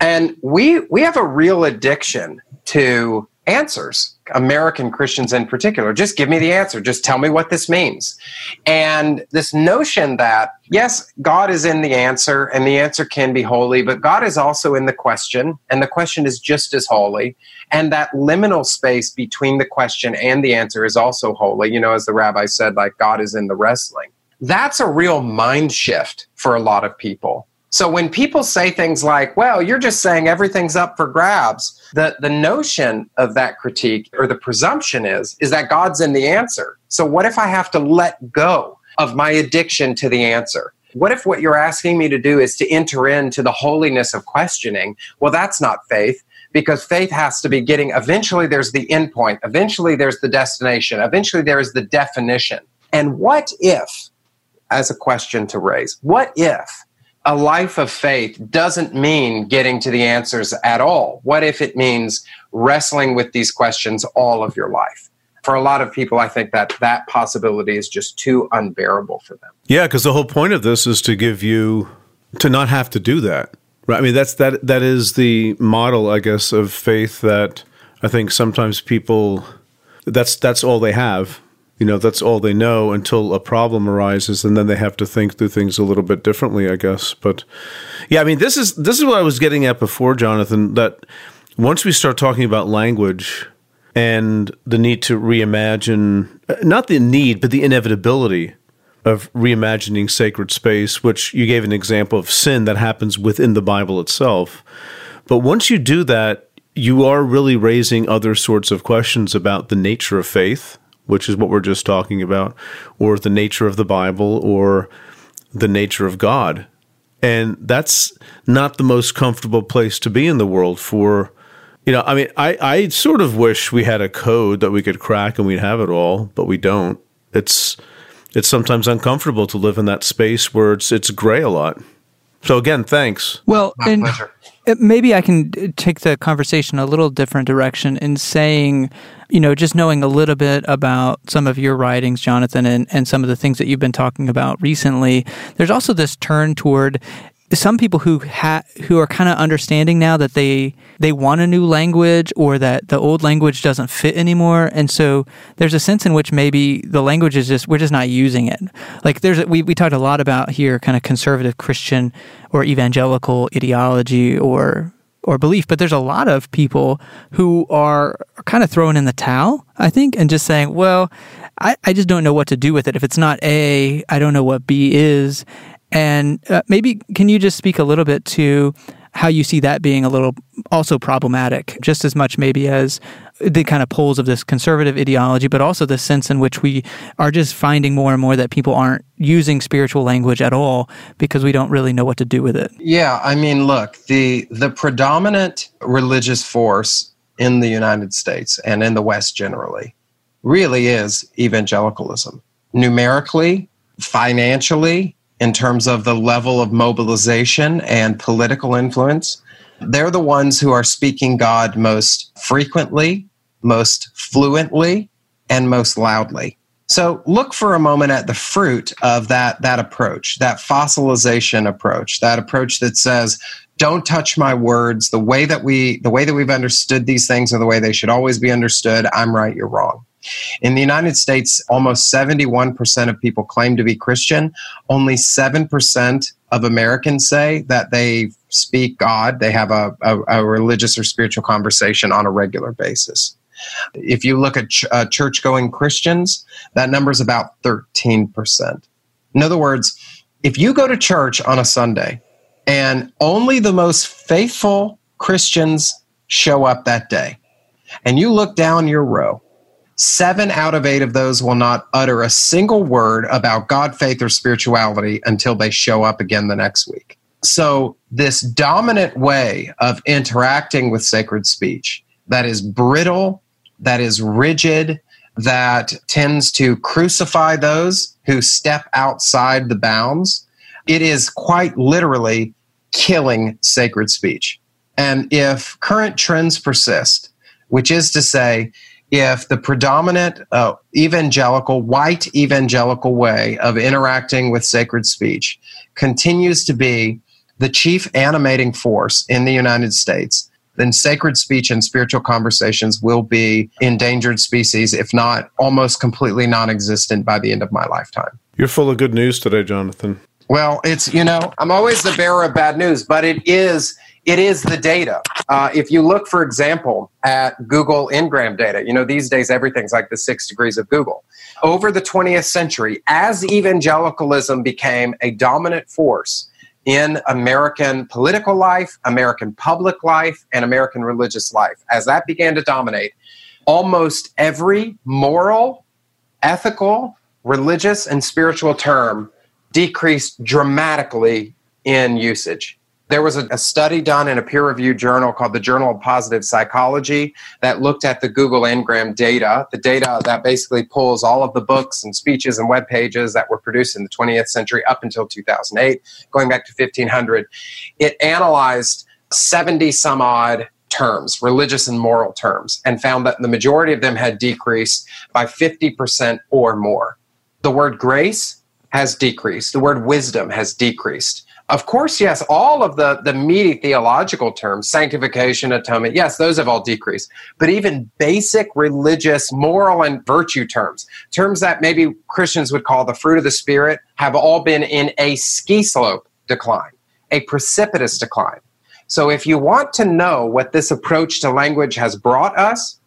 And we we have a real addiction to answers. American Christians in particular, just give me the answer. Just tell me what this means. And this notion that, yes, God is in the answer and the answer can be holy, but God is also in the question and the question is just as holy. And that liminal space between the question and the answer is also holy. You know, as the rabbi said, like God is in the wrestling. That's a real mind shift for a lot of people. So when people say things like, well, you're just saying everything's up for grabs, the, the notion of that critique or the presumption is, is that God's in the answer. So what if I have to let go of my addiction to the answer? What if what you're asking me to do is to enter into the holiness of questioning? Well, that's not faith because faith has to be getting, eventually there's the end point, eventually there's the destination, eventually there is the definition. And what if, as a question to raise, what if a life of faith doesn't mean getting to the answers at all. What if it means wrestling with these questions all of your life? For a lot of people, I think that that possibility is just too unbearable for them. Yeah, because the whole point of this is to give you to not have to do that. Right? I mean, that's that that is the model, I guess, of faith that I think sometimes people that's that's all they have you know that's all they know until a problem arises and then they have to think through things a little bit differently i guess. But yeah i mean this is this is what i was getting at before jonathan that once we start talking about language and the need to reimagine not the need but the inevitability of reimagining sacred space which you gave an example of sin that happens within the bible itself. But once you do that you are really raising other sorts of questions about the nature of faith which is what we're just talking about, or the nature of the Bible, or the nature of God. And that's not the most comfortable place to be in the world for, you know, I mean, I, I sort of wish we had a code that we could crack and we'd have it all, but we don't. It's, it's sometimes uncomfortable to live in that space where it's, it's gray a lot. So again, thanks. Well, My and pleasure. maybe I can take the conversation a little different direction in saying you know, just knowing a little bit about some of your writings, Jonathan, and, and some of the things that you've been talking about recently, there's also this turn toward some people who ha- who are kind of understanding now that they they want a new language or that the old language doesn't fit anymore and so there's a sense in which maybe the language is just we're just not using it like there's we we talked a lot about here kind of conservative christian or evangelical ideology or or belief, but there's a lot of people who are kind of throwing in the towel, I think, and just saying, well, I, I just don't know what to do with it. If it's not A, I don't know what B is. And uh, maybe can you just speak a little bit to how you see that being a little also problematic, just as much maybe as the kind of poles of this conservative ideology, but also the sense in which we are just finding more and more that people aren't using spiritual language at all because we don't really know what to do with it. Yeah, I mean, look, the the predominant religious force in the United States and in the West generally really is evangelicalism. Numerically, financially, in terms of the level of mobilization and political influence, they're the ones who are speaking God most frequently, most fluently, and most loudly. So look for a moment at the fruit of that, that approach, that fossilization approach, that approach that says, don't touch my words. The way that we the way that we've understood these things are the way they should always be understood. I'm right, you're wrong. In the United States, almost 71% of people claim to be Christian. Only 7% of Americans say that they speak God, they have a, a, a religious or spiritual conversation on a regular basis. If you look at ch- uh, church going Christians, that number is about 13%. In other words, if you go to church on a Sunday and only the most faithful Christians show up that day, and you look down your row, seven out of eight of those will not utter a single word about God, faith, or spirituality until they show up again the next week. So, this dominant way of interacting with sacred speech that is brittle, that is rigid, that tends to crucify those who step outside the bounds, it is quite literally killing sacred speech. And if current trends persist, which is to say, if the predominant uh, evangelical, white evangelical way of interacting with sacred speech continues to be the chief animating force in the United States, then sacred speech and spiritual conversations will be endangered species, if not almost completely non existent by the end of my lifetime. You're full of good news today, Jonathan. Well, it's, you know, I'm always the bearer of bad news, but it is it is the data. Uh, if you look, for example, at Google Ngram data, you know, these days everything's like the six degrees of Google. Over the 20th century, as evangelicalism became a dominant force in American political life, American public life, and American religious life, as that began to dominate, almost every moral, ethical, religious, and spiritual term decreased dramatically in usage. There was a, a study done in a peer reviewed journal called the Journal of Positive Psychology that looked at the Google Ngram data, the data that basically pulls all of the books and speeches and web pages that were produced in the 20th century up until 2008, going back to 1500. It analyzed 70 some odd terms, religious and moral terms, and found that the majority of them had decreased by 50% or more. The word grace has decreased, the word wisdom has decreased. Of course, yes, all of the, the meaty theological terms, sanctification, atonement, yes, those have all decreased. But even basic religious, moral, and virtue terms, terms that maybe Christians would call the fruit of the Spirit, have all been in a ski slope decline, a precipitous decline. So if you want to know what this approach to language has brought us,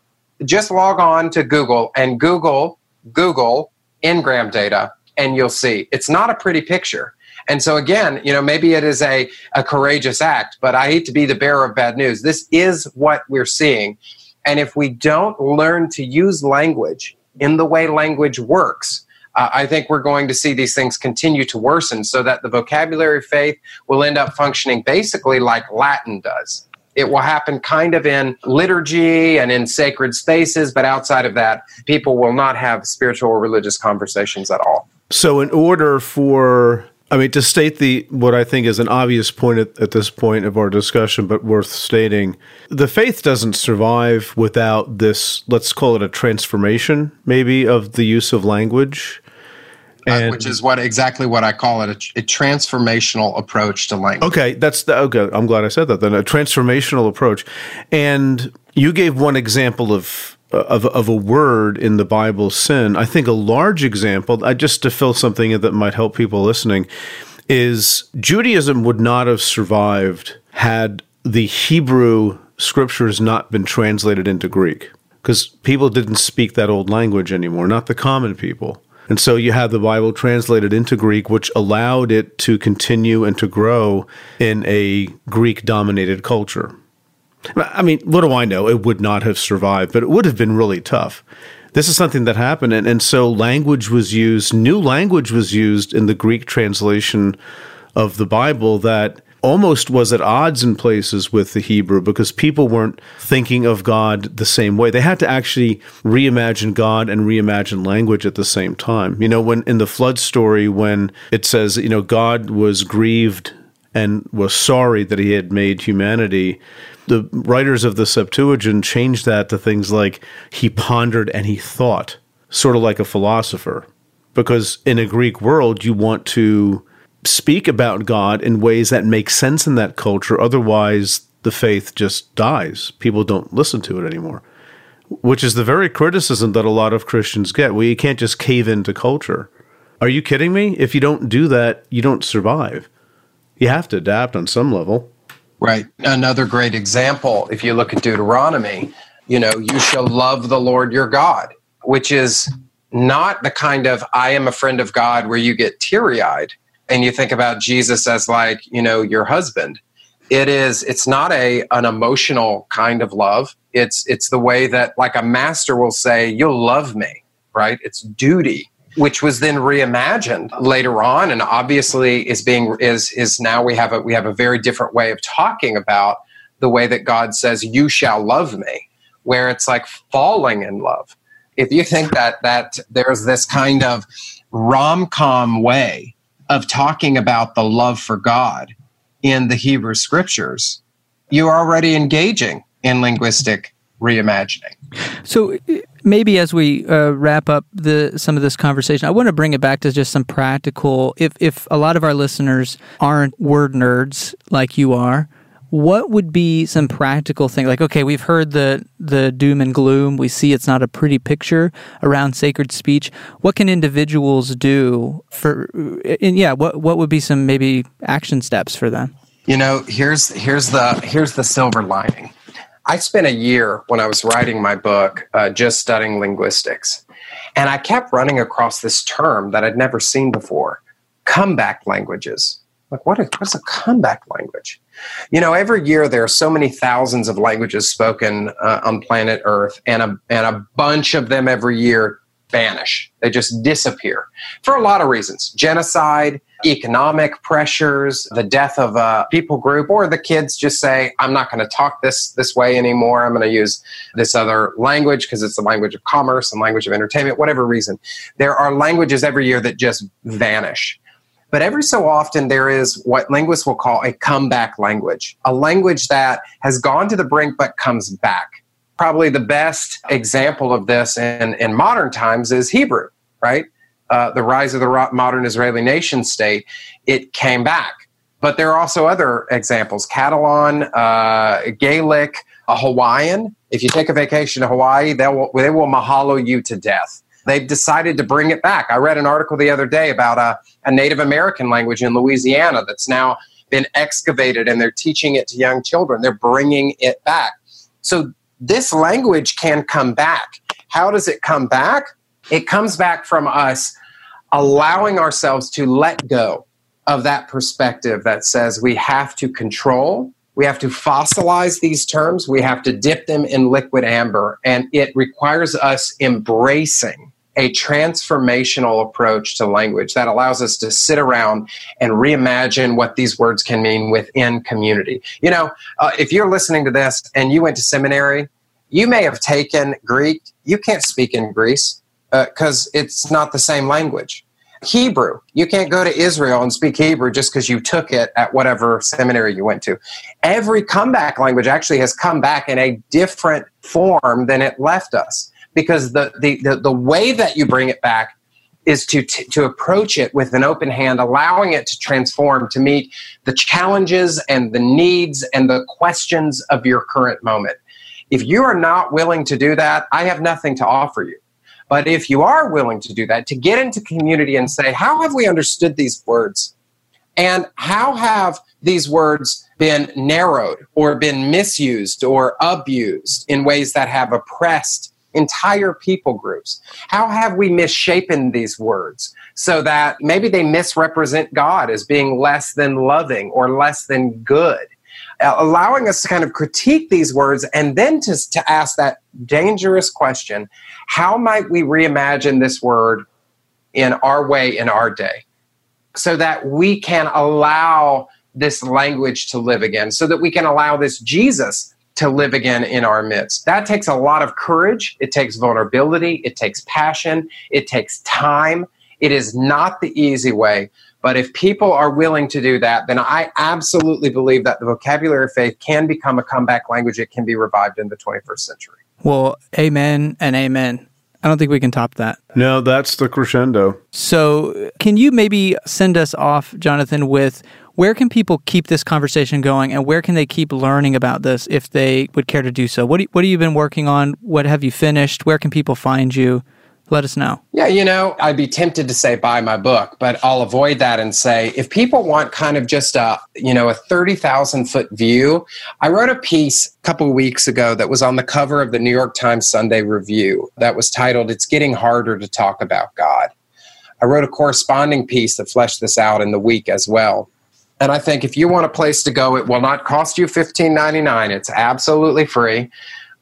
just log on to Google and Google Google Ngram data, and you'll see it's not a pretty picture. And so again, you know, maybe it is a, a courageous act, but I hate to be the bearer of bad news. This is what we're seeing. And if we don't learn to use language in the way language works, uh, I think we're going to see these things continue to worsen so that the vocabulary of faith will end up functioning basically like Latin does. It will happen kind of in liturgy and in sacred spaces, but outside of that, people will not have spiritual or religious conversations at all. So, in order for I mean, to state the what I think is an obvious point at, at, this point of our discussion, but worth stating, the faith doesn't survive without this. Let's call it a transformation, maybe, of the use of language, and, uh, which is what exactly what I call it a, a, transformational approach to language. Okay, that's the okay. I'm glad I said that. Then a transformational approach, and you gave one example of of, of a word in the Bible, sin, I think a large example, I just to fill something in that might help people listening, is Judaism would not have survived had the Hebrew scriptures not been translated into Greek because people didn't speak that old language anymore, not the common people. And so you have the Bible translated into Greek, which allowed it to continue and to grow in a Greek dominated culture. I mean, what do I know? It would not have survived, but it would have been really tough. This is something that happened. And, and so language was used, new language was used in the Greek translation of the Bible that almost was at odds in places with the Hebrew because people weren't thinking of God the same way. They had to actually reimagine God and reimagine language at the same time. You know, when in the flood story, when it says, you know, God was grieved and was sorry that he had made humanity, the writers of the Septuagint changed that to things like he pondered and he thought, sort of like a philosopher. Because in a Greek world, you want to speak about God in ways that make sense in that culture. Otherwise, the faith just dies. People don't listen to it anymore, which is the very criticism that a lot of Christians get. Well, you can't just cave into culture. Are you kidding me? If you don't do that, you don't survive. You have to adapt on some level. Right. Another great example, if you look at Deuteronomy, you know, you shall love the Lord your God, which is not the kind of I am a friend of God where you get teary eyed and you think about Jesus as like, you know, your husband. It is it's not a an emotional kind of love. It's it's the way that like a master will say, You'll love me, right? It's duty which was then reimagined later on and obviously is being is is now we have a we have a very different way of talking about the way that God says you shall love me where it's like falling in love. If you think that that there's this kind of rom-com way of talking about the love for God in the Hebrew scriptures you're already engaging in linguistic reimagining so maybe as we uh, wrap up the some of this conversation, I want to bring it back to just some practical. If if a lot of our listeners aren't word nerds like you are, what would be some practical thing? Like, okay, we've heard the the doom and gloom. We see it's not a pretty picture around sacred speech. What can individuals do for? And yeah, what what would be some maybe action steps for them? You know, here's here's the here's the silver lining I spent a year when I was writing my book uh, just studying linguistics. And I kept running across this term that I'd never seen before comeback languages. Like, what is, what's a comeback language? You know, every year there are so many thousands of languages spoken uh, on planet Earth, and a, and a bunch of them every year vanish. They just disappear for a lot of reasons genocide, economic pressures, the death of a people group, or the kids just say, I'm not going to talk this, this way anymore. I'm going to use this other language because it's the language of commerce and language of entertainment, whatever reason. There are languages every year that just vanish. But every so often, there is what linguists will call a comeback language, a language that has gone to the brink but comes back probably the best example of this in, in modern times is Hebrew, right? Uh, the rise of the modern Israeli nation state, it came back. But there are also other examples Catalan, uh, Gaelic, a Hawaiian. If you take a vacation to Hawaii, they will, they will mahalo you to death. They've decided to bring it back. I read an article the other day about a, a Native American language in Louisiana that's now been excavated and they're teaching it to young children. They're bringing it back. So this language can come back. How does it come back? It comes back from us allowing ourselves to let go of that perspective that says we have to control, we have to fossilize these terms, we have to dip them in liquid amber, and it requires us embracing a transformational approach to language that allows us to sit around and reimagine what these words can mean within community. You know, uh, if you're listening to this and you went to seminary, you may have taken Greek. You can't speak in Greece because uh, it's not the same language. Hebrew. You can't go to Israel and speak Hebrew just because you took it at whatever seminary you went to. Every comeback language actually has come back in a different form than it left us because the, the, the, the way that you bring it back is to, t- to approach it with an open hand, allowing it to transform to meet the challenges and the needs and the questions of your current moment. If you are not willing to do that, I have nothing to offer you. But if you are willing to do that, to get into community and say, how have we understood these words? And how have these words been narrowed or been misused or abused in ways that have oppressed entire people groups? How have we misshapen these words so that maybe they misrepresent God as being less than loving or less than good? Uh, allowing us to kind of critique these words and then to, to ask that dangerous question how might we reimagine this word in our way in our day so that we can allow this language to live again, so that we can allow this Jesus to live again in our midst. That takes a lot of courage. It takes vulnerability. It takes passion. It takes time. It is not the easy way. But if people are willing to do that, then I absolutely believe that the vocabulary of faith can become a comeback language. It can be revived in the 21st century. Well, amen and amen. I don't think we can top that. No, that's the crescendo. So, can you maybe send us off, Jonathan, with where can people keep this conversation going and where can they keep learning about this if they would care to do so? What, do, what have you been working on? What have you finished? Where can people find you? Let us know. Yeah, you know, I'd be tempted to say buy my book, but I'll avoid that and say if people want kind of just a, you know, a 30,000 foot view, I wrote a piece a couple weeks ago that was on the cover of the New York Times Sunday Review that was titled It's Getting Harder to Talk About God. I wrote a corresponding piece that fleshed this out in the week as well. And I think if you want a place to go, it will not cost you $15.99. It's absolutely free.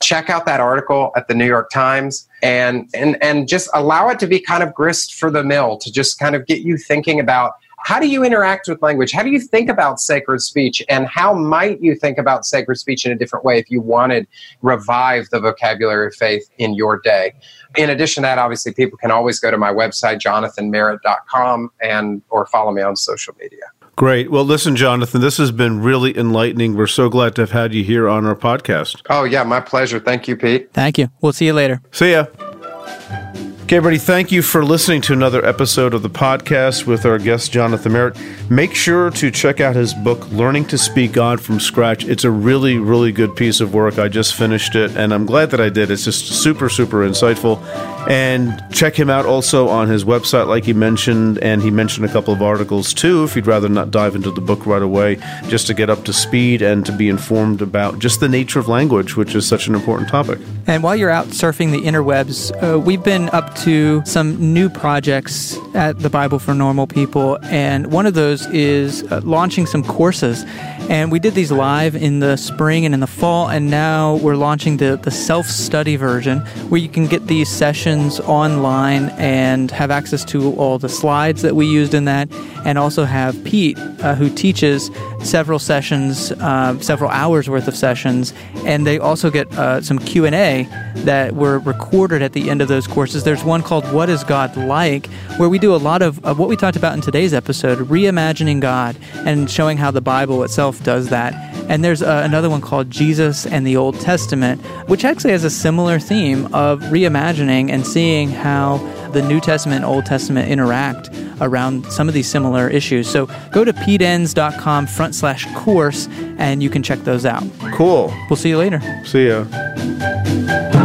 Check out that article at the New York Times and, and, and just allow it to be kind of grist for the mill to just kind of get you thinking about how do you interact with language? How do you think about sacred speech? And how might you think about sacred speech in a different way if you wanted revive the vocabulary of faith in your day? In addition to that, obviously people can always go to my website, jonathanmerritt.com and or follow me on social media. Great. Well, listen, Jonathan, this has been really enlightening. We're so glad to have had you here on our podcast. Oh, yeah, my pleasure. Thank you, Pete. Thank you. We'll see you later. See ya. Okay, everybody, thank you for listening to another episode of the podcast with our guest, Jonathan Merritt. Make sure to check out his book, Learning to Speak God from Scratch. It's a really, really good piece of work. I just finished it, and I'm glad that I did. It's just super, super insightful. And check him out also on his website, like he mentioned, and he mentioned a couple of articles too, if you'd rather not dive into the book right away, just to get up to speed and to be informed about just the nature of language, which is such an important topic. And while you're out surfing the interwebs, uh, we've been up to some new projects at the Bible for Normal People, and one of those is uh, launching some courses. And we did these live in the spring and in the fall, and now we're launching the, the self study version where you can get these sessions online and have access to all the slides that we used in that, and also have Pete, uh, who teaches several sessions, uh, several hours worth of sessions, and they also get uh, some Q and A that were recorded at the end of those courses. There's one called "What Is God Like," where we do a lot of, of what we talked about in today's episode, reimagining God and showing how the Bible itself does that. And there's uh, another one called Jesus and the Old Testament, which actually has a similar theme of reimagining and seeing how the New Testament and Old Testament interact around some of these similar issues. So go to peteenns.com front slash course and you can check those out. Cool. We'll see you later. See ya.